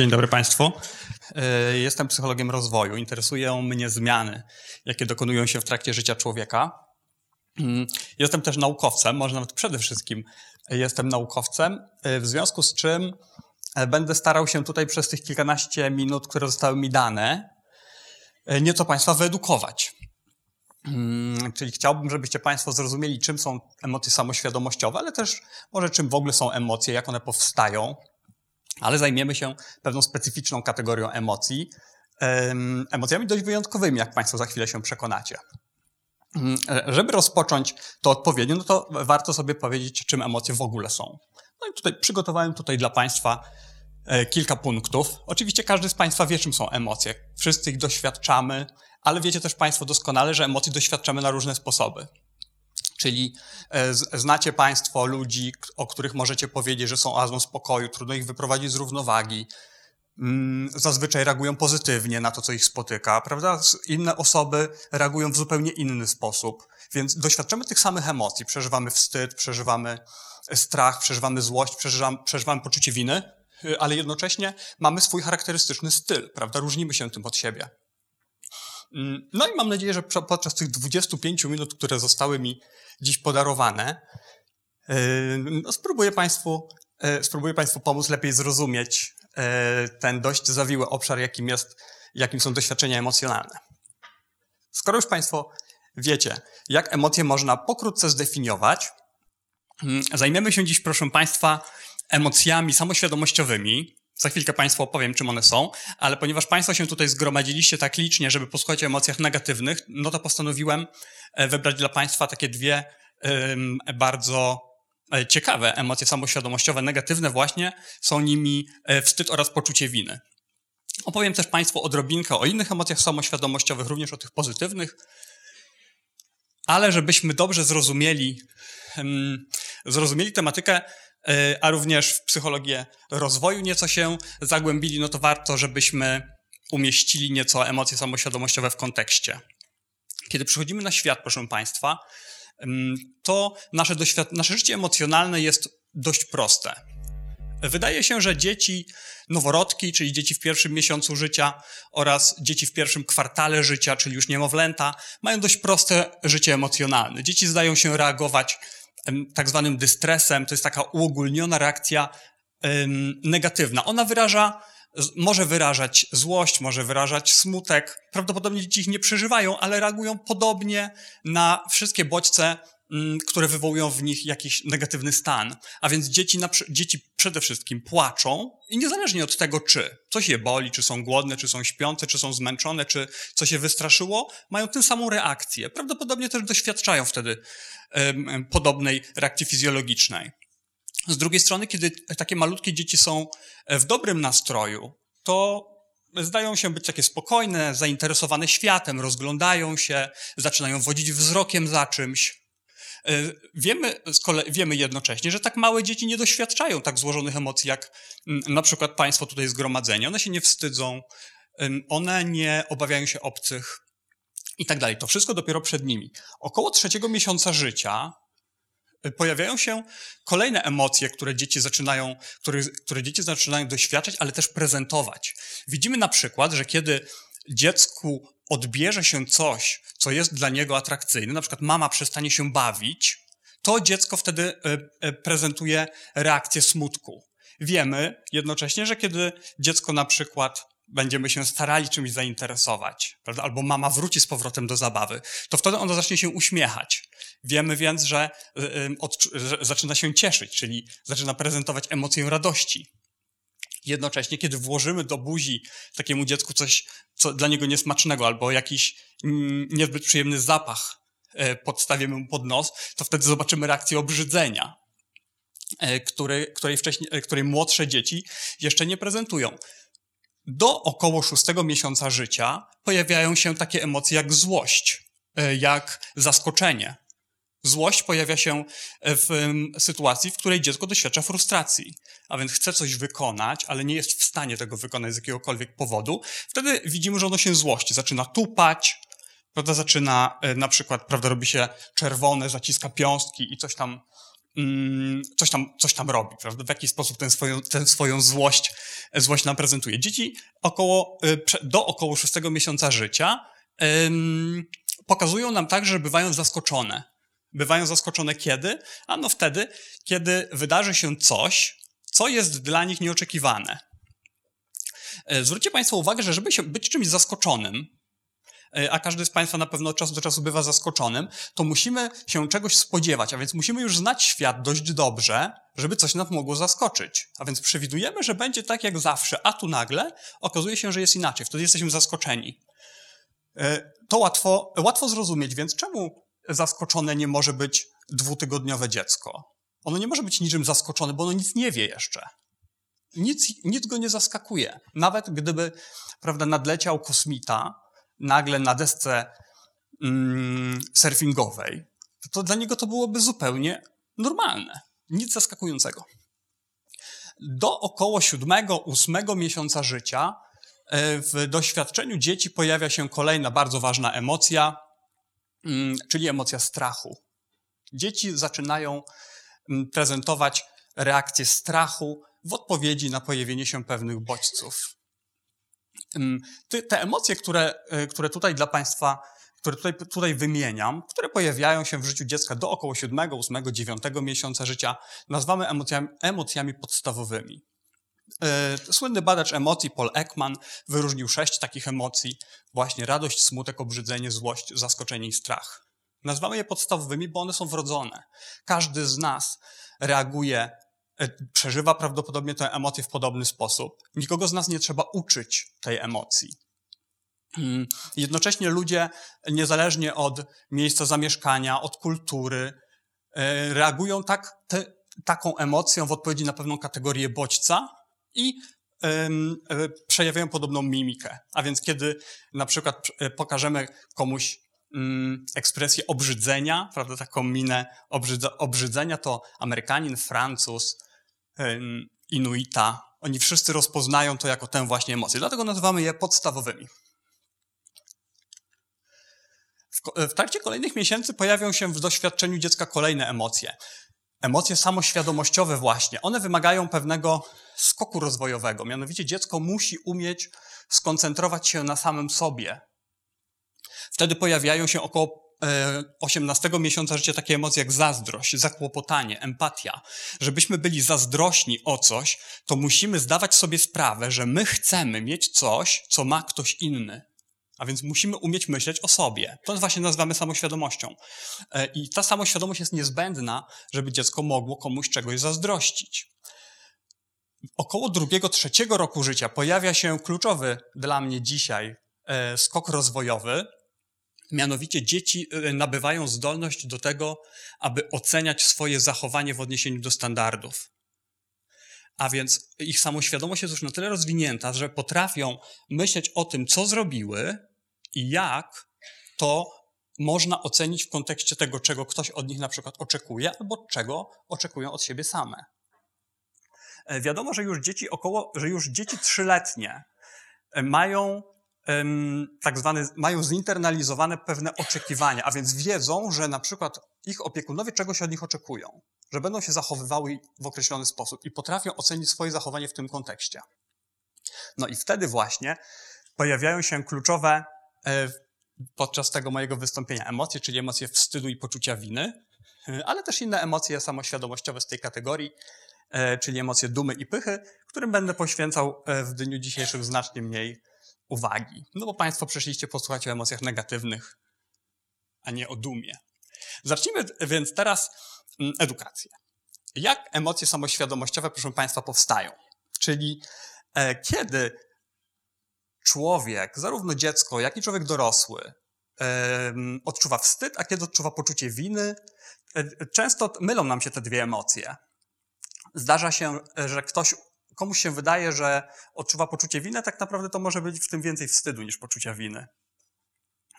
Dzień dobry Państwu. E, jestem psychologiem rozwoju. Interesują mnie zmiany, jakie dokonują się w trakcie życia człowieka. Mm, jestem też naukowcem, może nawet przede wszystkim jestem naukowcem, e, w związku z czym e, będę starał się tutaj przez tych kilkanaście minut, które zostały mi dane, nieco Państwa wyedukować. Mm, czyli chciałbym, żebyście Państwo zrozumieli, czym są emocje samoświadomościowe, ale też może czym w ogóle są emocje, jak one powstają, ale zajmiemy się pewną specyficzną kategorią emocji, emocjami dość wyjątkowymi, jak Państwo za chwilę się przekonacie. Mm, e, żeby rozpocząć to odpowiednio, no to warto sobie powiedzieć, czym emocje w ogóle są. No i tutaj przygotowałem tutaj dla Państwa e, kilka punktów. Oczywiście każdy z Państwa wie, czym są emocje. Wszyscy ich doświadczamy, ale wiecie też Państwo doskonale, że emocji doświadczamy na różne sposoby. Czyli e, znacie Państwo ludzi, o których możecie powiedzieć, że są oazą spokoju, trudno ich wyprowadzić z równowagi. Mm, zazwyczaj reagują pozytywnie na to, co ich spotyka, prawda? Inne osoby reagują w zupełnie inny sposób. Więc doświadczamy tych samych emocji. Przeżywamy wstyd, przeżywamy strach, przeżywamy złość, przeżywamy, przeżywamy poczucie winy, y, ale jednocześnie mamy swój charakterystyczny styl, prawda? Różnimy się tym od siebie. Mm, no i mam nadzieję, że podczas tych 25 minut, które zostały mi dziś podarowane, yy, no spróbuję, Państwu, yy, spróbuję Państwu pomóc lepiej zrozumieć yy, ten dość zawiły obszar, jakim, jest, jakim są doświadczenia emocjonalne. Skoro już Państwo wiecie, jak emocje można pokrótce zdefiniować, zajmiemy się dziś, proszę Państwa, emocjami samoświadomościowymi, za chwilkę Państwu opowiem, czym one są, ale ponieważ Państwo się tutaj zgromadziliście tak licznie, żeby posłuchać o emocjach negatywnych, no to postanowiłem e, wybrać dla Państwa takie dwie um, bardzo e, ciekawe emocje samoświadomościowe, negatywne właśnie, są nimi e, wstyd oraz poczucie winy. Opowiem też Państwu odrobinkę o innych emocjach samoświadomościowych, również o tych pozytywnych, ale żebyśmy dobrze zrozumieli, um, zrozumieli tematykę, a również w psychologię rozwoju nieco się zagłębili, no to warto, żebyśmy umieścili nieco emocje samoświadomościowe w kontekście. Kiedy przychodzimy na świat, proszę Państwa, to nasze, nasze życie emocjonalne jest dość proste. Wydaje się, że dzieci noworodki, czyli dzieci w pierwszym miesiącu życia oraz dzieci w pierwszym kwartale życia, czyli już niemowlęta, mają dość proste życie emocjonalne. Dzieci zdają się reagować tak zwanym dystresem, to jest taka uogólniona reakcja negatywna. Ona wyraża, może wyrażać złość, może wyrażać smutek. Prawdopodobnie dzieci ich nie przeżywają, ale reagują podobnie na wszystkie bodźce, które wywołują w nich jakiś negatywny stan. A więc dzieci, na, dzieci przede wszystkim płaczą i niezależnie od tego, czy coś je boli, czy są głodne, czy są śpiące, czy są zmęczone, czy coś je wystraszyło, mają tę samą reakcję. Prawdopodobnie też doświadczają wtedy podobnej reakcji fizjologicznej. Z drugiej strony, kiedy takie malutkie dzieci są w dobrym nastroju, to zdają się być takie spokojne, zainteresowane światem, rozglądają się, zaczynają wodzić wzrokiem za czymś. E, wiemy, wiemy jednocześnie, że tak małe dzieci nie doświadczają tak złożonych emocji, jak na przykład Państwo tutaj zgromadzeni. One się nie wstydzą, one nie obawiają się obcych, i tak dalej. To wszystko dopiero przed nimi. Około trzeciego miesiąca życia y, pojawiają się kolejne emocje, które dzieci zaczynają, które, które dzieci zaczynają doświadczać, ale też prezentować. Widzimy na przykład, że kiedy dziecku odbierze się coś, co jest dla niego atrakcyjne, na przykład mama przestanie się bawić, to dziecko wtedy y, y, prezentuje reakcję smutku. Wiemy jednocześnie, że kiedy dziecko na przykład będziemy się starali czymś zainteresować, prawda? albo mama wróci z powrotem do zabawy, to wtedy ona zacznie się uśmiechać. Wiemy więc, że, że zaczyna się cieszyć, czyli zaczyna prezentować emocję radości. Jednocześnie, kiedy włożymy do buzi takiemu dziecku coś, co dla niego niesmacznego, albo jakiś mm, niezbyt przyjemny zapach e, podstawimy mu pod nos, to wtedy zobaczymy reakcję obrzydzenia, e, której, której, wcześniej, e, której młodsze dzieci jeszcze nie prezentują. Do około szóstego miesiąca życia pojawiają się takie emocje jak złość, jak zaskoczenie. Złość pojawia się w sytuacji, w której dziecko doświadcza frustracji, a więc chce coś wykonać, ale nie jest w stanie tego wykonać z jakiegokolwiek powodu. Wtedy widzimy, że ono się złości, zaczyna tupać, prawda, zaczyna e, na przykład, prawda, robi się czerwone, zaciska piąstki i coś tam mm, coś, tam, coś tam robi, prawda? w jaki sposób tę swoją, tę swoją złość, złość nam prezentuje. Dzieci około, do około szóstego miesiąca życia pokazują nam także, że bywają zaskoczone. Bywają zaskoczone kiedy? Ano wtedy, kiedy wydarzy się coś, co jest dla nich nieoczekiwane. E, zwróćcie Państwo uwagę, że żeby się być czymś zaskoczonym, e, a każdy z Państwa na pewno od czasu do czasu bywa zaskoczonym, to musimy się czegoś spodziewać, a więc musimy już znać świat dość dobrze, żeby coś nas mogło zaskoczyć. A więc przewidujemy, że będzie tak jak zawsze, a tu nagle okazuje się, że jest inaczej. Wtedy jesteśmy zaskoczeni. E, to łatwo, łatwo zrozumieć, więc czemu zaskoczone nie może być dwutygodniowe dziecko? Ono nie może być niczym zaskoczone, bo ono nic nie wie jeszcze. Nic, nic go nie zaskakuje. Nawet gdyby prawda, nadleciał kosmita nagle na desce mm, surfingowej, to dla niego to byłoby zupełnie normalne. Nic zaskakującego. Do około siódmego, ósmego miesiąca życia e, w doświadczeniu dzieci pojawia się kolejna bardzo ważna emocja, czyli emocja strachu. Dzieci zaczynają mm, prezentować reakcję strachu w odpowiedzi na pojawienie się pewnych bodźców. Te emocje, które, e, które tutaj dla Państwa, które tutaj, tutaj wymieniam, które pojawiają się w życiu dziecka do około 7, 8, 9 miesiąca życia, nazywamy emocjami, emocjami podstawowymi. E, słynny badacz emocji Paul Ekman wyróżnił sześć takich emocji, właśnie radość, smutek, obrzydzenie, złość, zaskoczenie i strach. Nazywamy je podstawowymi, bo one są wrodzone. Każdy z nas reaguje E, przeżywa prawdopodobnie tę emocję w podobny sposób. Nikogo z nas nie trzeba uczyć tej emocji. Mm, jednocześnie ludzie, niezależnie od miejsca zamieszkania, od kultury, e, reagują tak, te, taką emocją w odpowiedzi na pewną kategorię bodźca i e, przejawiają podobną mimikę. A więc kiedy na przykład pokażemy komuś mm, ekspresję obrzydzenia, prawda, taką minę obrzydzenia, to Amerykanin, Francuz, Inuita, oni wszyscy rozpoznają to jako tę właśnie emocję. Dlatego nazywamy je podstawowymi. W, w trakcie kolejnych miesięcy pojawią się w doświadczeniu dziecka kolejne emocje. Emocje samoświadomościowe właśnie. One wymagają pewnego skoku rozwojowego. Mianowicie dziecko musi umieć skoncentrować się na samym sobie. Wtedy pojawiają się około 18 e, miesiąca życia takie emocje jak zazdrość, zakłopotanie, empatia. Żebyśmy byli zazdrośni o coś, to musimy zdawać sobie sprawę, że my chcemy mieć coś, co ma ktoś inny. A więc musimy umieć myśleć o sobie. To właśnie nazywamy samoświadomością. E, I ta samoświadomość jest niezbędna, żeby dziecko mogło komuś czegoś zazdrościć. Około drugiego, trzeciego roku życia pojawia się kluczowy dla mnie dzisiaj e, skok rozwojowy, Mianowicie dzieci y, nabywają zdolność do tego, aby oceniać swoje zachowanie w odniesieniu do standardów. A więc ich samoświadomość jest już na tyle rozwinięta, że potrafią myśleć o tym, co zrobiły i jak to można ocenić w kontekście tego, czego ktoś od nich na przykład oczekuje, albo czego oczekują od siebie same. E, wiadomo, że już dzieci około, że już dzieci trzyletnie e, mają tak zwane, mają zinternalizowane pewne oczekiwania, a więc wiedzą, że na przykład ich opiekunowie czegoś od nich oczekują, że będą się zachowywały w określony sposób i potrafią ocenić swoje zachowanie w tym kontekście. No i wtedy właśnie pojawiają się kluczowe e, podczas tego mojego wystąpienia emocje, czyli emocje wstydu i poczucia winy, ale też inne emocje samoświadomościowe z tej kategorii, czyli emocje dumy i pychy, którym będę poświęcał w dniu dzisiejszym znacznie mniej uwagi. No bo Państwo przyszliście posłuchać o emocjach negatywnych, a nie o dumie. Zacznijmy więc teraz mm, edukację. Jak emocje samoświadomościowe, proszę Państwa, powstają? Czyli e, kiedy człowiek, zarówno dziecko, jak i człowiek dorosły, e, odczuwa wstyd, a kiedy odczuwa poczucie winy, e, często mylą nam się te dwie emocje. Zdarza się, że ktoś komuś się wydaje, że odczuwa poczucie winy, tak naprawdę to może być w tym więcej wstydu niż poczucia winy.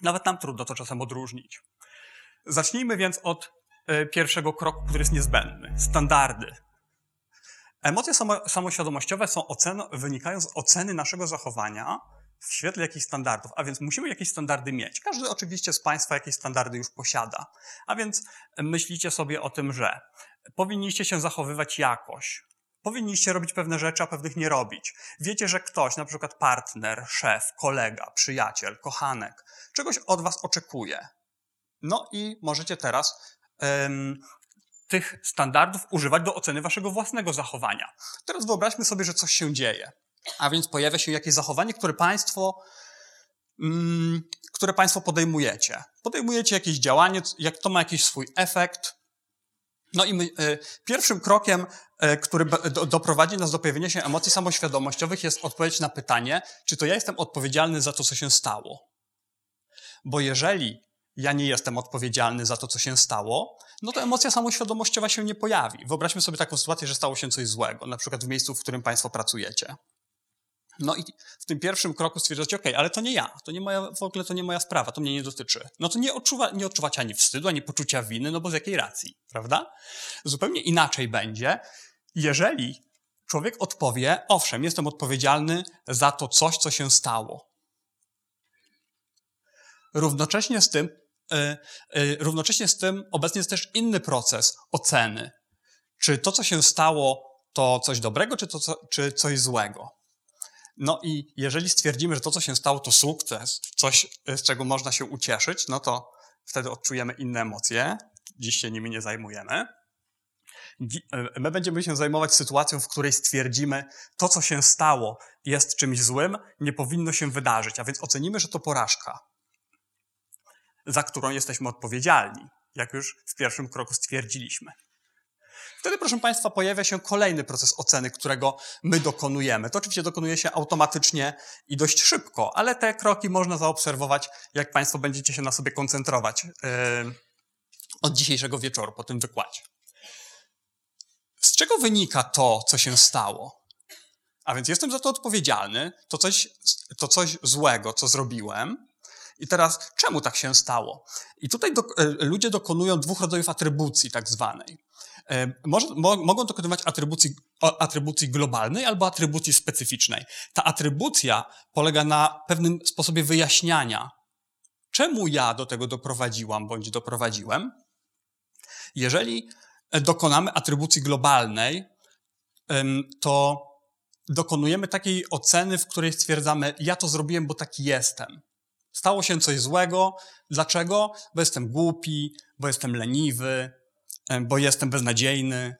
Nawet nam trudno to czasem odróżnić. Zacznijmy więc od e, pierwszego kroku, który jest niezbędny. Standardy. Emocje samo, samoświadomościowe są ocen, wynikają z oceny naszego zachowania w świetle jakichś standardów, a więc musimy jakieś standardy mieć. Każdy oczywiście z Państwa jakieś standardy już posiada. A więc myślicie sobie o tym, że powinniście się zachowywać jakoś. Powinniście robić pewne rzeczy, a pewnych nie robić. Wiecie, że ktoś, na przykład partner, szef, kolega, przyjaciel, kochanek, czegoś od Was oczekuje. No i możecie teraz um, tych standardów używać do oceny Waszego własnego zachowania. Teraz wyobraźmy sobie, że coś się dzieje. A więc pojawia się jakieś zachowanie, które Państwo, mm, które państwo podejmujecie. Podejmujecie jakieś działanie, jak to ma jakiś swój efekt. No i my, y, pierwszym krokiem, y, który do, doprowadzi nas do pojawienia się emocji samoświadomościowych, jest odpowiedź na pytanie, czy to ja jestem odpowiedzialny za to, co się stało. Bo jeżeli ja nie jestem odpowiedzialny za to, co się stało, no to emocja samoświadomościowa się nie pojawi. Wyobraźmy sobie taką sytuację, że stało się coś złego, na przykład w miejscu, w którym Państwo pracujecie. No i w tym pierwszym kroku stwierdzacie, ok, ale to nie ja, to nie moja, w ogóle to nie moja sprawa, to mnie nie dotyczy. No to nie, odczuwa, nie odczuwacie ani wstydu, ani poczucia winy, no bo z jakiej racji, prawda? Zupełnie inaczej będzie, jeżeli człowiek odpowie, owszem, jestem odpowiedzialny za to coś, co się stało. Równocześnie z tym, yy, yy, równocześnie z tym obecnie jest też inny proces oceny. Czy to, co się stało, to coś dobrego, czy, to, co, czy coś złego? No i jeżeli stwierdzimy, że to, co się stało, to sukces, coś, z czego można się ucieszyć, no to wtedy odczujemy inne emocje. Dziś się nimi nie zajmujemy. My będziemy się zajmować sytuacją, w której stwierdzimy, to, co się stało, jest czymś złym, nie powinno się wydarzyć, a więc ocenimy, że to porażka, za którą jesteśmy odpowiedzialni, jak już w pierwszym kroku stwierdziliśmy. Wtedy, proszę Państwa, pojawia się kolejny proces oceny, którego my dokonujemy. To oczywiście dokonuje się automatycznie i dość szybko, ale te kroki można zaobserwować, jak Państwo będziecie się na sobie koncentrować yy, od dzisiejszego wieczoru po tym wykładzie. Z czego wynika to, co się stało? A więc jestem za to odpowiedzialny, to coś, to coś złego, co zrobiłem. I teraz, czemu tak się stało? I tutaj do, e, ludzie dokonują dwóch rodzajów atrybucji, tak zwanej. E, może, mo, mogą dokonywać atrybucji, atrybucji globalnej albo atrybucji specyficznej. Ta atrybucja polega na pewnym sposobie wyjaśniania, czemu ja do tego doprowadziłam bądź doprowadziłem. Jeżeli dokonamy atrybucji globalnej, to dokonujemy takiej oceny, w której stwierdzamy, ja to zrobiłem, bo taki jestem. Stało się coś złego. Dlaczego? Bo jestem głupi, bo jestem leniwy, bo jestem beznadziejny.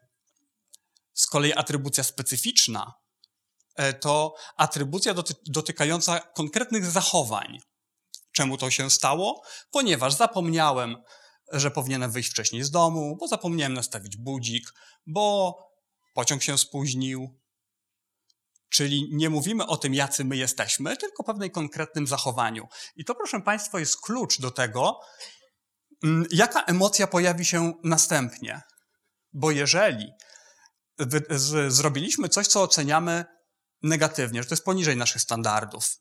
Z kolei atrybucja specyficzna e, to atrybucja doty dotykająca konkretnych zachowań. Czemu to się stało? Ponieważ zapomniałem, że powinienem wyjść wcześniej z domu, bo zapomniałem nastawić budzik, bo pociąg się spóźnił. Czyli nie mówimy o tym, jacy my jesteśmy, tylko o pewnym konkretnym zachowaniu. I to, proszę Państwa, jest klucz do tego, Mm, jaka emocja pojawi się następnie? Bo jeżeli zrobiliśmy coś, co oceniamy negatywnie, że to jest poniżej naszych standardów,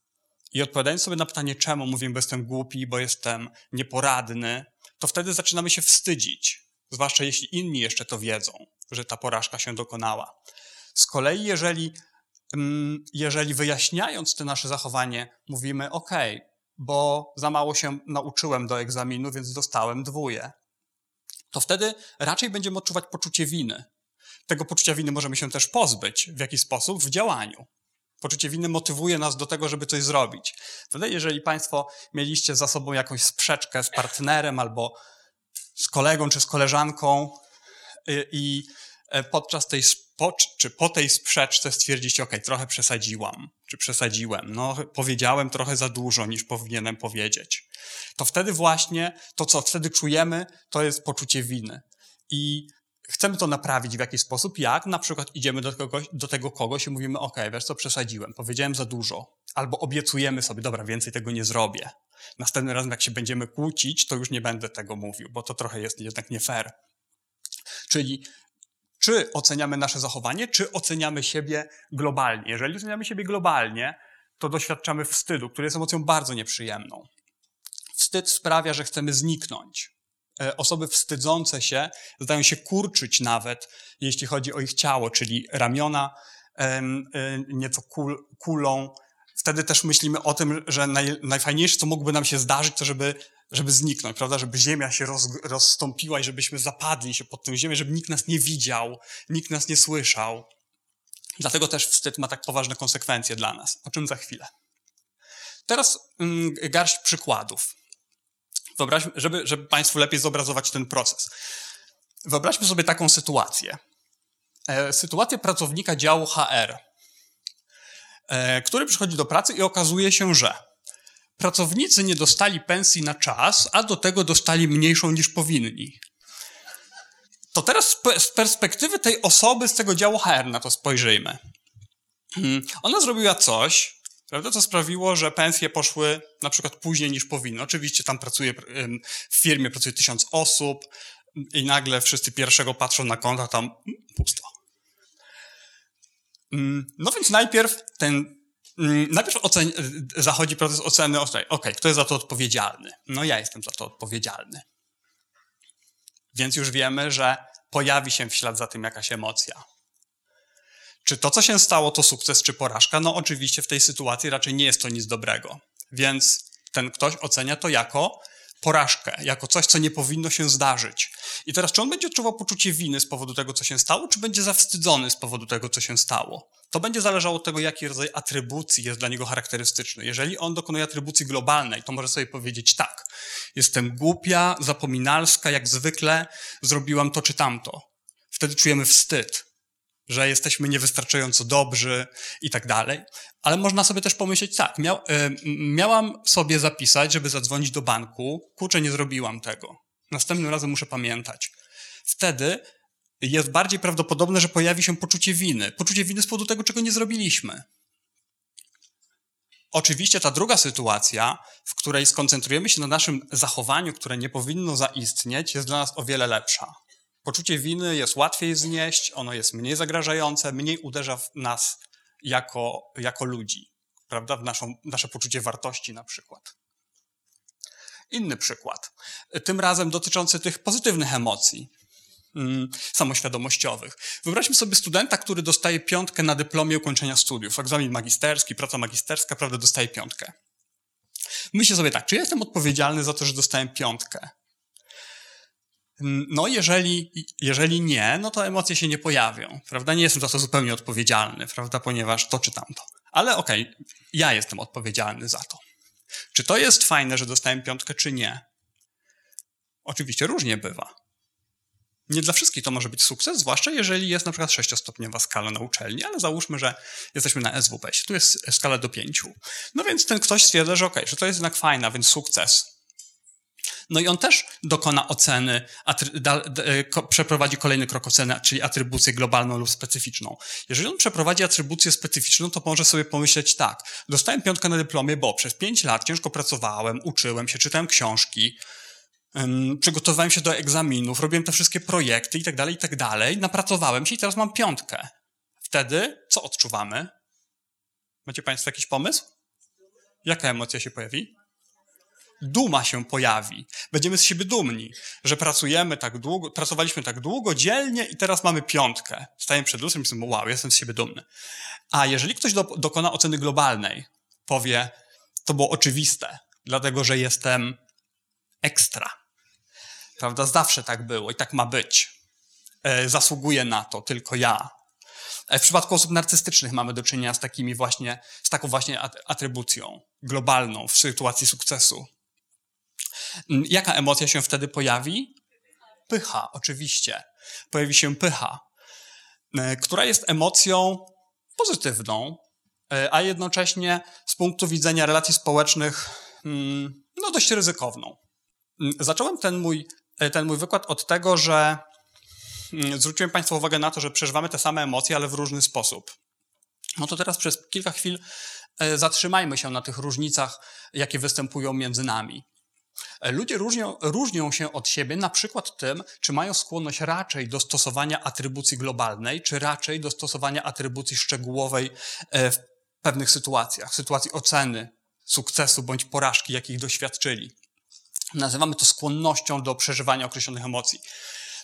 i odpowiadając sobie na pytanie, czemu mówimy, bo jestem głupi, bo jestem nieporadny, to wtedy zaczynamy się wstydzić, zwłaszcza jeśli inni jeszcze to wiedzą, że ta porażka się dokonała. Z kolei, jeżeli, jeżeli wyjaśniając te nasze zachowanie, mówimy, OK, bo za mało się nauczyłem do egzaminu, więc dostałem dwóje. To wtedy raczej będziemy odczuwać poczucie winy. Tego poczucia winy możemy się też pozbyć w jakiś sposób w działaniu. Poczucie winy motywuje nas do tego, żeby coś zrobić. Wtedy, jeżeli Państwo mieliście za sobą jakąś sprzeczkę z partnerem albo z kolegą czy z koleżanką y, i e, podczas tej po, czy po tej sprzeczce stwierdzić, ok, trochę przesadziłam, czy przesadziłem, no powiedziałem trochę za dużo niż powinienem powiedzieć, to wtedy właśnie to, co wtedy czujemy, to jest poczucie winy. I chcemy to naprawić w jakiś sposób, jak na przykład idziemy do, kogoś, do tego kogoś i mówimy, ok, wiesz co, przesadziłem, powiedziałem za dużo, albo obiecujemy sobie, dobra, więcej tego nie zrobię. Następnym razem, jak się będziemy kłócić, to już nie będę tego mówił, bo to trochę jest jednak nie fair. Czyli czy oceniamy nasze zachowanie, czy oceniamy siebie globalnie. Jeżeli oceniamy siebie globalnie, to doświadczamy wstydu, który jest emocją bardzo nieprzyjemną. Wstyd sprawia, że chcemy zniknąć. E, osoby wstydzące się zdają się kurczyć nawet, jeśli chodzi o ich ciało, czyli ramiona e, nieco kul, kulą, wtedy też myślimy o tym, że naj, najfajniejsze, co mógłby nam się zdarzyć, to żeby, żeby zniknąć, prawda? Żeby ziemia się roz, rozstąpiła i żebyśmy zapadli się pod tym ziemię, żeby nikt nas nie widział, nikt nas nie słyszał. Dlatego też wstyd ma tak poważne konsekwencje dla nas, o czym za chwilę. Teraz mm, garść przykładów. Wyobraźmy, żeby, żeby Państwu lepiej zobrazować ten proces. Wyobraźmy sobie taką sytuację. E, sytuację pracownika działu HR, e, który przychodzi do pracy i okazuje się, że pracownicy nie dostali pensji na czas, a do tego dostali mniejszą niż powinni. To teraz z perspektywy tej osoby z tego działu HR na to spojrzyjmy. Hmm, ona zrobiła coś, prawda, co sprawiło, że pensje poszły na przykład później niż powinno. Oczywiście tam pracuje, w firmie pracuje tysiąc osób i nagle wszyscy pierwszego patrzą na konta, tam hmm, pusto. Hmm, no więc najpierw ten Najpierw ocen, zachodzi proces oceny, okej, okay, kto jest za to odpowiedzialny? No ja jestem za to odpowiedzialny. Więc już wiemy, że pojawi się w ślad za tym jakaś emocja. Czy to, co się stało, to sukces czy porażka? No oczywiście w tej sytuacji raczej nie jest to nic dobrego. Więc ten ktoś ocenia to jako porażkę, jako coś, co nie powinno się zdarzyć. I teraz, czy on będzie odczuwał poczucie winy z powodu tego, co się stało, czy będzie zawstydzony z powodu tego, co się stało? To będzie zależało od tego, jaki rodzaj atrybucji jest dla niego charakterystyczny. Jeżeli on dokonuje atrybucji globalnej, to może sobie powiedzieć tak. Jestem głupia, zapominalska, jak zwykle, zrobiłam to czy tamto. Wtedy czujemy wstyd że jesteśmy niewystarczająco dobrzy i tak dalej. Ale można sobie też pomyśleć, tak, miał, y, miałam sobie zapisać, żeby zadzwonić do banku, kurczę, nie zrobiłam tego. Następnym razem muszę pamiętać. Wtedy jest bardziej prawdopodobne, że pojawi się poczucie winy. Poczucie winy z powodu tego, czego nie zrobiliśmy. Oczywiście ta druga sytuacja, w której skoncentrujemy się na naszym zachowaniu, które nie powinno zaistnieć, jest dla nas o wiele lepsza. Poczucie winy jest łatwiej znieść, ono jest mniej zagrażające, mniej uderza w nas jako, jako ludzi, prawda? W naszą, nasze poczucie wartości na przykład. Inny przykład, tym razem dotyczący tych pozytywnych emocji mm, samoświadomościowych. Wyobraźmy sobie studenta, który dostaje piątkę na dyplomie ukończenia studiów, egzamin magisterski, praca magisterska, prawda, dostaje piątkę. Myślę sobie tak, czy ja jestem odpowiedzialny za to, że dostałem piątkę? No, jeżeli, jeżeli nie, no to emocje się nie pojawią, prawda? Nie jestem za to zupełnie odpowiedzialny, prawda? Ponieważ to czy tamto. Ale okej, okay, ja jestem odpowiedzialny za to. Czy to jest fajne, że dostałem piątkę, czy nie? Oczywiście różnie bywa. Nie dla wszystkich to może być sukces, zwłaszcza jeżeli jest na przykład sześciostopniowa skala na uczelni, ale załóżmy, że jesteśmy na SWP. Tu jest skala do pięciu. No więc ten ktoś stwierdza, że okej, okay, że to jest jednak fajna, więc sukces. No i on też dokona oceny, e, przeprowadzi kolejny krok oceny, czyli atrybucję globalną lub specyficzną. Jeżeli on przeprowadzi atrybucję specyficzną, to może sobie pomyśleć tak, dostałem piątkę na dyplomie, bo przez pięć lat ciężko pracowałem, uczyłem się, czytałem książki, um, przygotowywałem się do egzaminów, robiłem te wszystkie projekty i tak dalej, i tak dalej, napracowałem się i teraz mam piątkę. Wtedy co odczuwamy? Macie Państwo jakiś pomysł? Jaka emocja się pojawi? Duma się pojawi. Będziemy z siebie dumni, że pracujemy tak długo, pracowaliśmy tak długo, dzielnie i teraz mamy piątkę. Stajemy przed lustrem i myślimy, wow, jestem z siebie dumny. A jeżeli ktoś do, dokona oceny globalnej, powie, to było oczywiste, dlatego że jestem ekstra. Prawda? Zawsze tak było i tak ma być. E, zasługuję na to, tylko ja. E, w przypadku osób narcystycznych mamy do czynienia z takimi właśnie, z taką właśnie atrybucją globalną w sytuacji sukcesu. Mm, jaka emocja się wtedy pojawi? Pycha, oczywiście. Pojawi się pycha, e, która jest emocją pozytywną, e, a jednocześnie z punktu widzenia relacji społecznych mm, no dość ryzykowną. Mm, zacząłem ten mój, e, ten mój wykład od tego, że zwróciłem Państwu uwagę na to, że przeżywamy te same emocje, ale w różny sposób. No to teraz przez kilka chwil zatrzymajmy się na tych różnicach, jakie występują między nami. Ludzie różnią, różnią się od siebie na przykład tym, czy mają skłonność raczej do stosowania atrybucji globalnej, czy raczej do stosowania atrybucji szczegółowej e, w pewnych sytuacjach, sytuacji oceny sukcesu bądź porażki, jakich doświadczyli. Nazywamy to skłonnością do przeżywania określonych emocji.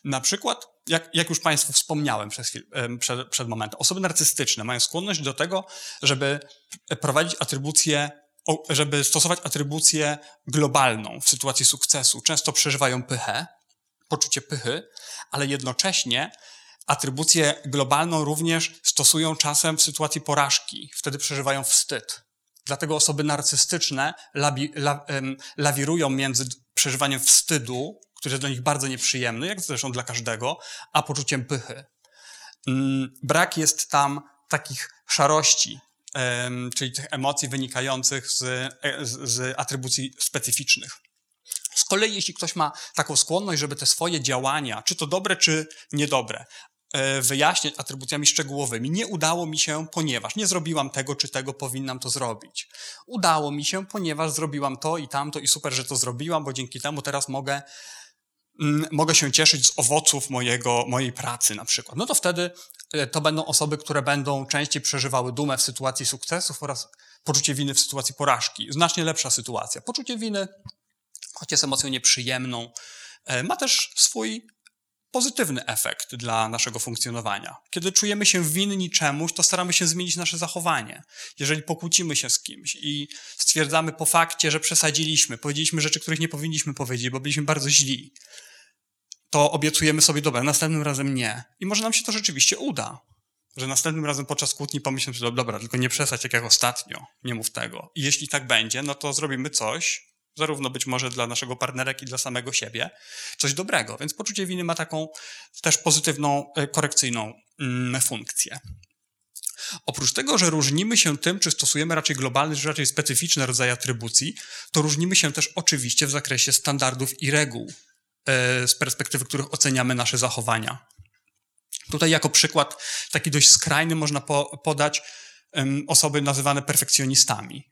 Na przykład, jak, jak już Państwu wspomniałem przez chwil, przed, przed momentem, osoby narcystyczne mają skłonność do tego, żeby prowadzić atrybucję, żeby stosować atrybucję globalną w sytuacji sukcesu. Często przeżywają pychę, poczucie pychy, ale jednocześnie atrybucję globalną również stosują czasem w sytuacji porażki. Wtedy przeżywają wstyd. Dlatego osoby narcystyczne labi, la, lawirują między przeżywaniem wstydu, który jest dla nich bardzo nieprzyjemny, jak zresztą dla każdego, a poczuciem pychy. Mm, brak jest tam takich szarości, czyli tych emocji wynikających z, e, z, z atrybucji specyficznych. Z kolei, jeśli ktoś ma taką skłonność, żeby te swoje działania, czy to dobre, czy niedobre, E, wyjaśniać atrybucjami szczegółowymi. Nie udało mi się, ponieważ nie zrobiłam tego czy tego, powinnam to zrobić. Udało mi się, ponieważ zrobiłam to i tamto i super, że to zrobiłam, bo dzięki temu teraz mogę, mm, mogę się cieszyć z owoców mojego, mojej pracy na przykład. No to wtedy to będą osoby, które będą częściej przeżywały dumę w sytuacji sukcesów oraz poczucie winy w sytuacji porażki. Znacznie lepsza sytuacja. Poczucie winy, choć jest emocją nieprzyjemną, e, ma też swój pozytywny efekt dla naszego funkcjonowania. Kiedy czujemy się winni czemuś, to staramy się zmienić nasze zachowanie. Jeżeli pokłócimy się z kimś i stwierdzamy po fakcie, że przesadziliśmy, powiedzieliśmy rzeczy, których nie powinniśmy powiedzieć, bo byliśmy bardzo źli, to obiecujemy sobie, dobra, następnym razem nie. I może nam się to rzeczywiście uda. Że następnym razem podczas kłótni pomyślimy sobie, dobra, tylko nie przesać jak, jak ostatnio, nie mów tego. I jeśli tak będzie, no to zrobimy coś, zarówno być może dla naszego partnera, jak i dla samego siebie, coś dobrego. Więc poczucie winy ma taką też pozytywną, e, korekcyjną mm, funkcję. Oprócz tego, że różnimy się tym, czy stosujemy raczej globalne, czy raczej specyficzne rodzaje atrybucji, to różnimy się też oczywiście w zakresie standardów i reguł, z perspektywy których oceniamy nasze zachowania. Tutaj jako przykład taki dość skrajny można po, podać osoby nazywane perfekcjonistami.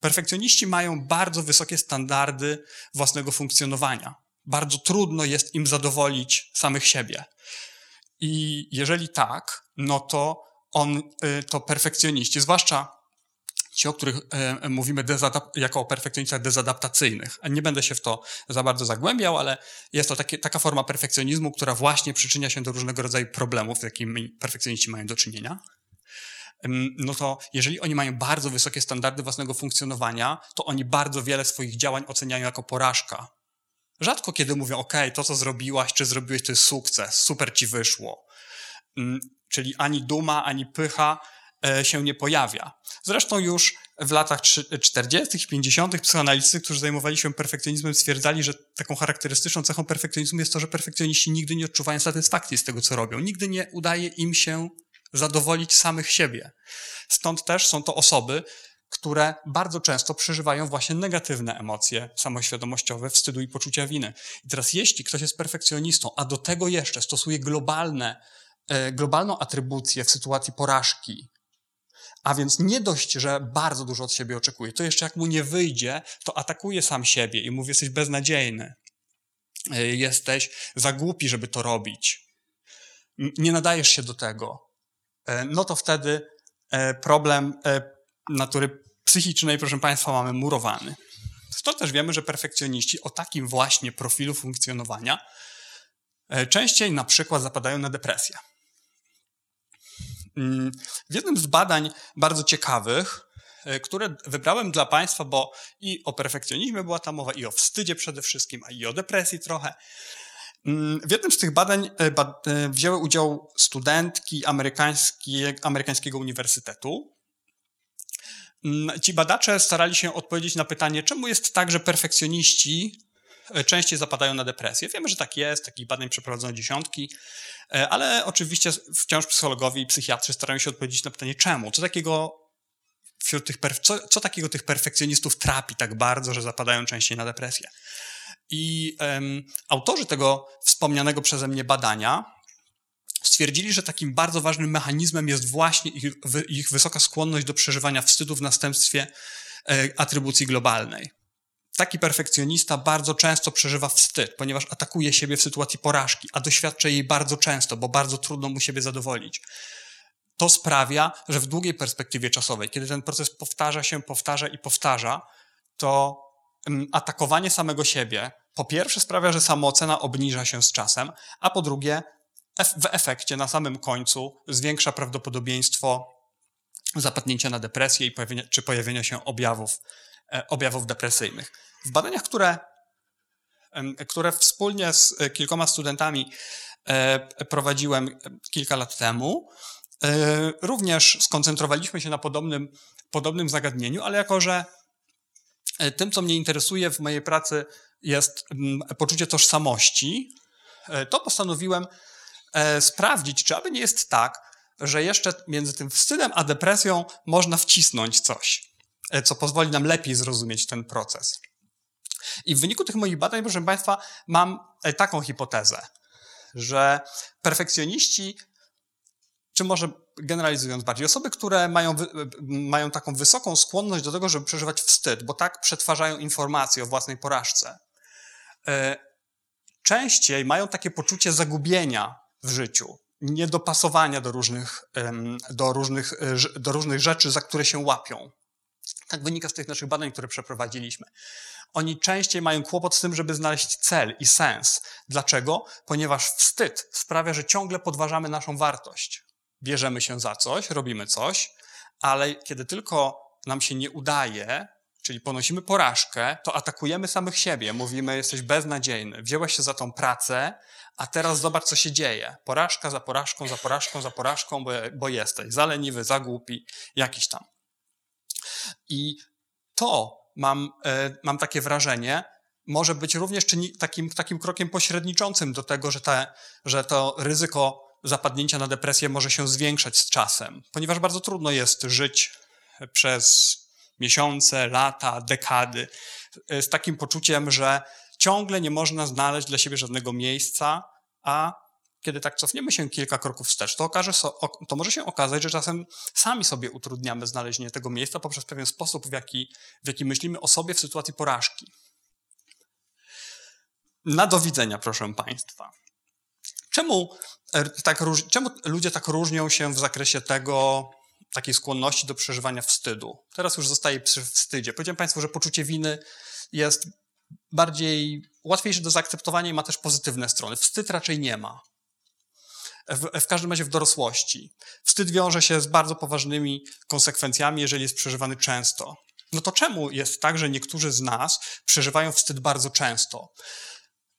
Perfekcjoniści mają bardzo wysokie standardy własnego funkcjonowania. Bardzo trudno jest im zadowolić samych siebie. I jeżeli tak, no to on, y, to perfekcjoniści, zwłaszcza ci, o których y, mówimy jako o perfekcjonistach dezadaptacyjnych. Nie będę się w to za bardzo zagłębiał, ale jest to takie, taka forma perfekcjonizmu, która właśnie przyczynia się do różnego rodzaju problemów, z jakimi perfekcjoniści mają do czynienia no to jeżeli oni mają bardzo wysokie standardy własnego funkcjonowania, to oni bardzo wiele swoich działań oceniają jako porażka. Rzadko kiedy mówią, OK, to co zrobiłaś, czy zrobiłeś, to jest sukces, super ci wyszło. Czyli ani duma, ani pycha e, się nie pojawia. Zresztą już w latach 40. i 50. psychoanalitycy, którzy zajmowali się perfekcjonizmem, stwierdzali, że taką charakterystyczną cechą perfekcjonizmu jest to, że perfekcjoniści nigdy nie odczuwają satysfakcji z tego, co robią. Nigdy nie udaje im się zadowolić samych siebie. Stąd też są to osoby, które bardzo często przeżywają właśnie negatywne emocje samoświadomościowe, wstydu i poczucia winy. I teraz, jeśli ktoś jest perfekcjonistą, a do tego jeszcze stosuje globalne, e, globalną atrybucję w sytuacji porażki, a więc nie dość, że bardzo dużo od siebie oczekuje, to jeszcze jak mu nie wyjdzie, to atakuje sam siebie i mówi, jesteś beznadziejny, e, jesteś za głupi, żeby to robić, nie nadajesz się do tego. E, no to wtedy e, problem natury psychicznej, proszę Państwa, mamy murowany. To też wiemy, że perfekcjoniści o takim właśnie profilu funkcjonowania częściej na przykład zapadają na depresję. Mm, w jednym z badań bardzo ciekawych, które wybrałem dla Państwa, bo i o perfekcjonizmie była ta mowa, i o wstydzie przede wszystkim, a i o depresji trochę, Mm, w jednym z tych badań e, e, wzięły udział studentki amerykańskiego uniwersytetu. Mm, ci badacze starali się odpowiedzieć na pytanie, czemu jest tak, że perfekcjoniści e, częściej zapadają na depresję. Wiemy, że tak jest, takich badań przeprowadzono dziesiątki, ale oczywiście wciąż psychologowie i psychiatrzy starają się odpowiedzieć na pytanie, czemu? Co takiego wśród tych, co, co takiego tych perfekcjonistów trapi tak bardzo, że zapadają częściej na depresję? I um, autorzy tego wspomnianego przeze mnie badania stwierdzili, że takim bardzo ważnym mechanizmem jest właśnie ich, ich wysoka skłonność do przeżywania wstydu w następstwie e, atrybucji globalnej. Taki perfekcjonista bardzo często przeżywa wstyd, ponieważ atakuje siebie w sytuacji porażki, a doświadcza jej bardzo często, bo bardzo trudno mu siebie zadowolić. To sprawia, że w długiej perspektywie czasowej, kiedy ten proces powtarza się, powtarza i powtarza, to atakowanie samego siebie po pierwsze sprawia, że samoocena obniża się z czasem, a po drugie w efekcie na samym końcu zwiększa prawdopodobieństwo zapadnięcia na depresję i pojawienia, czy pojawienia się objawów, objawów depresyjnych. W badaniach, które, które wspólnie z kilkoma studentami e, prowadziłem kilka lat temu, e, również skoncentrowaliśmy się na podobnym, podobnym zagadnieniu, ale jako że tym, co mnie interesuje w mojej pracy, jest poczucie tożsamości, to postanowiłem sprawdzić, czy aby nie jest tak, że jeszcze między tym wstydem a depresją można wcisnąć coś, e, co pozwoli nam lepiej zrozumieć ten proces. I w wyniku tych moich badań, proszę Państwa, mam e, taką hipotezę, że perfekcjoniści, czy może generalizując bardziej, osoby, które mają, e, mają taką wysoką skłonność do tego, żeby przeżywać wstyd, bo tak przetwarzają informacje o własnej porażce, częściej mają takie poczucie zagubienia w życiu, niedopasowania do różnych, do, różnych, e, do różnych rzeczy, za które się łapią. Tak wynika z tych naszych badań, które przeprowadziliśmy. Oni częściej mają kłopot z tym, żeby znaleźć cel i sens. Dlaczego? Ponieważ wstyd sprawia, że ciągle podważamy naszą wartość. Bierzemy się za coś, robimy coś, ale kiedy tylko nam się nie udaje, czyli ponosimy porażkę, to atakujemy samych siebie. Mówimy, jesteś beznadziejny, wziąłeś się za tą pracę, a teraz zobacz, co się dzieje. Porażka za porażką, za porażką, za porażką, bo, bo jesteś za leniwy, za głupi, jakiś tam. I to mam, e, mam takie wrażenie, może być również takim, takim krokiem pośredniczącym do tego, że, te, że to ryzyko zapadnięcia na depresję może się zwiększać z czasem, ponieważ bardzo trudno jest żyć przez miesiące, lata, dekady e, z takim poczuciem, że ciągle nie można znaleźć dla siebie żadnego miejsca, a kiedy tak cofniemy się kilka kroków wstecz, to, okaże, to może się okazać, że czasem sami sobie utrudniamy znalezienie tego miejsca poprzez pewien sposób, w jaki, w jaki myślimy o sobie w sytuacji porażki. Na do widzenia, proszę Państwa. Czemu, tak, czemu ludzie tak różnią się w zakresie tego, takiej skłonności do przeżywania wstydu? Teraz już zostaje przy wstydzie. Powiedziałem Państwu, że poczucie winy jest bardziej łatwiejszy do zaakceptowania i ma też pozytywne strony. Wstyd raczej nie ma. W, w, każdym razie w dorosłości. Wstyd wiąże się z bardzo poważnymi konsekwencjami, jeżeli jest przeżywany często. No to czemu jest tak, że niektórzy z nas przeżywają wstyd bardzo często?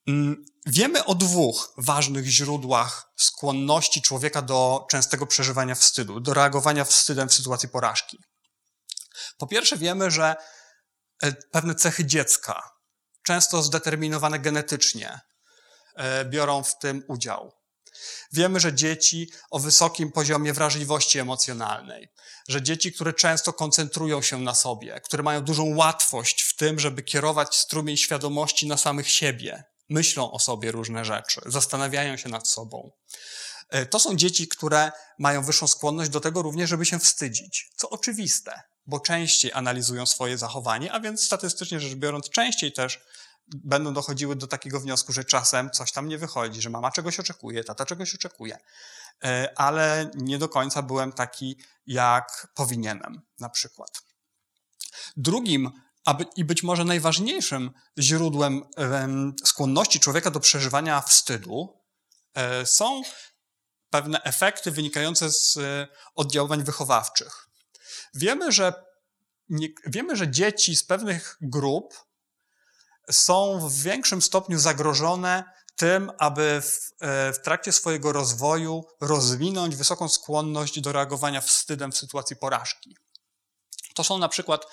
Mm, wiemy o dwóch ważnych źródłach skłonności człowieka do częstego przeżywania wstydu, do reagowania wstydem w sytuacji porażki. Po pierwsze, wiemy, że e, pewne cechy dziecka, często zdeterminowane genetycznie, e, biorą w tym udział. Wiemy, że dzieci o wysokim poziomie wrażliwości emocjonalnej, że dzieci, które często koncentrują się na sobie, które mają dużą łatwość w tym, żeby kierować strumień świadomości na samych siebie, myślą o sobie różne rzeczy, zastanawiają się nad sobą. E, to są dzieci, które mają wyższą skłonność do tego również, żeby się wstydzić, co oczywiste, bo częściej analizują swoje zachowanie, a więc statystycznie rzecz biorąc, częściej też będą dochodziły do takiego wniosku, że czasem coś tam nie wychodzi, że mama czegoś oczekuje, tata czegoś oczekuje, e, ale nie do końca byłem taki, jak powinienem, na przykład. Drugim aby, i być może najważniejszym źródłem skłonności człowieka do przeżywania wstydu e, są pewne efekty wynikające z e, oddziaływań wychowawczych. Wiemy, że, wiemy, że dzieci z pewnych grup są w większym stopniu zagrożone tym, aby w, e, w, trakcie swojego rozwoju rozwinąć wysoką skłonność do reagowania wstydem w sytuacji porażki. To są na przykład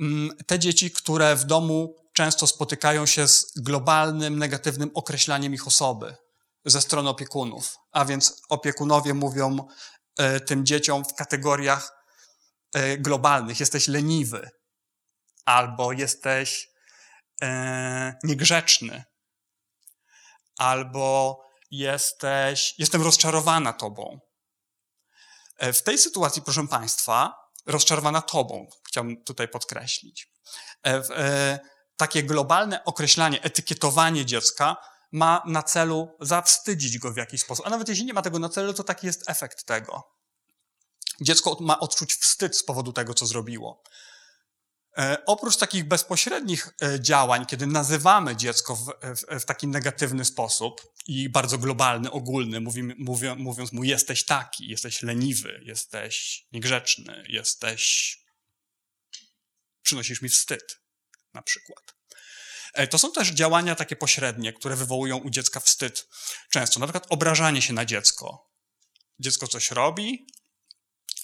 mm, te dzieci, które w domu często spotykają się z globalnym, negatywnym określaniem ich osoby ze strony opiekunów. A więc opiekunowie mówią e, tym dzieciom w kategoriach e, globalnych: jesteś leniwy, albo jesteś e, niegrzeczny, albo jesteś, jestem rozczarowana tobą. E, w tej sytuacji, proszę Państwa, rozczarowana tobą, chciałbym tutaj podkreślić. E, e, takie globalne określanie, etykietowanie dziecka ma na celu zawstydzić go w jakiś sposób. A nawet jeśli nie ma tego na celu, to taki jest efekt tego. Dziecko ma odczuć wstyd z powodu tego, co zrobiło. E, oprócz takich bezpośrednich e, działań, kiedy nazywamy dziecko w, w, w taki negatywny sposób i bardzo globalny, ogólny, mówimy, mówią, mówiąc mu jesteś taki, jesteś leniwy, jesteś niegrzeczny, jesteś... przynosisz mi wstyd, na przykład. E, to są też działania takie pośrednie, które wywołują u dziecka wstyd często. Na przykład obrażanie się na dziecko. Dziecko coś robi,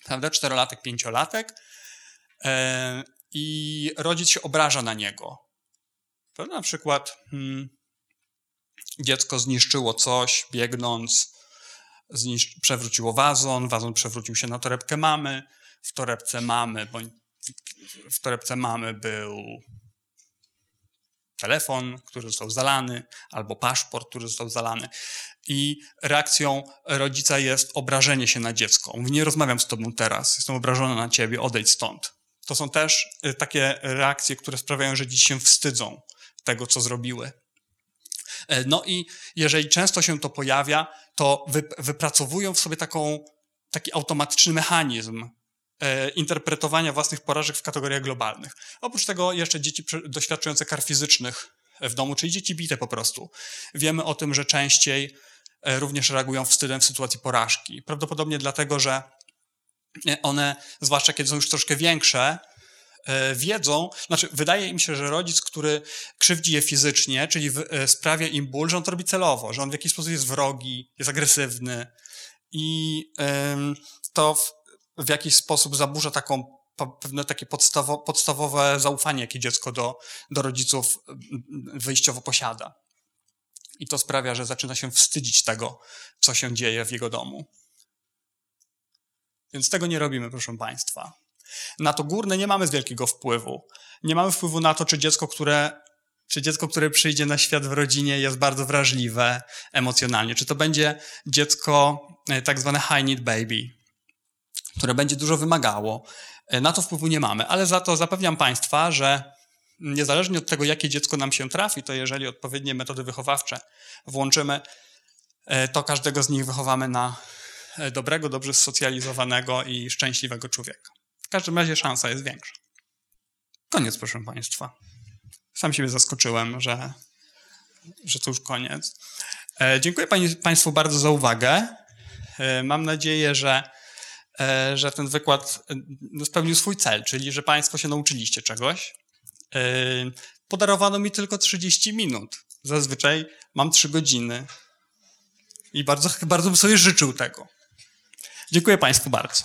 prawda, czterolatek, pięciolatek, i rodzic się obraża na niego. Prawda? Na przykład hmm, dziecko zniszczyło coś, biegnąc, przewróciło wazon, wazon przewrócił się na torebkę mamy, w torebce mamy, bądź w torebce mamy był telefon, który został zalany, albo paszport, który został zalany. I reakcją rodzica jest obrażenie się na dziecko. mówi, nie rozmawiam z tobą teraz, jestem obrażona na ciebie, odejdź stąd. To są też y, takie reakcje, które sprawiają, że dzieci się wstydzą tego, co zrobiły. E, no i jeżeli często się to pojawia, to wypracowują w sobie taką, taki automatyczny mechanizm e, interpretowania własnych porażek w kategoriach globalnych. Oprócz tego jeszcze dzieci doświadczające kar fizycznych w domu, czyli dzieci bite po prostu. Wiemy o tym, że częściej e, również reagują wstydem w sytuacji porażki. Prawdopodobnie dlatego, że one, zwłaszcza kiedy są już troszkę większe, e, wiedzą, znaczy wydaje im się, że rodzic, który krzywdzi je fizycznie, czyli e, sprawia im ból, że on to robi celowo, że on w jakiś sposób jest wrogi, jest agresywny i to w, w jakiś sposób zaburza taką pewne takie podstawo, podstawowe zaufanie, jakie dziecko do, do rodziców wyjściowo posiada. I to sprawia, że zaczyna się wstydzić tego, co się dzieje w jego domu. Więc tego nie robimy, proszę Państwa. Na to górne nie mamy z wielkiego wpływu. Nie mamy wpływu na to, czy dziecko, które, czy dziecko, które przyjdzie na świat w rodzinie, jest bardzo wrażliwe emocjonalnie. Czy to będzie dziecko e, tak zwane high need baby, które będzie dużo wymagało. E, na to wpływu nie mamy, ale za to zapewniam Państwa, że niezależnie od tego, jakie dziecko nam się trafi, to jeżeli odpowiednie metody wychowawcze włączymy, e, to każdego z nich wychowamy na dobrego, dobrze socjalizowanego i szczęśliwego człowieka. W każdym razie szansa jest większa. Koniec, proszę Państwa. Sam siebie zaskoczyłem, że, że to już koniec. E, dziękuję pani, Państwu bardzo za uwagę. E, mam nadzieję, że, e, że ten wykład spełnił swój cel, czyli że Państwo się nauczyliście czegoś. Podarowano mi tylko 30 minut. Zazwyczaj mam 3 godziny. I bardzo, bardzo bym sobie życzył tego. Dziękuję Państwu bardzo.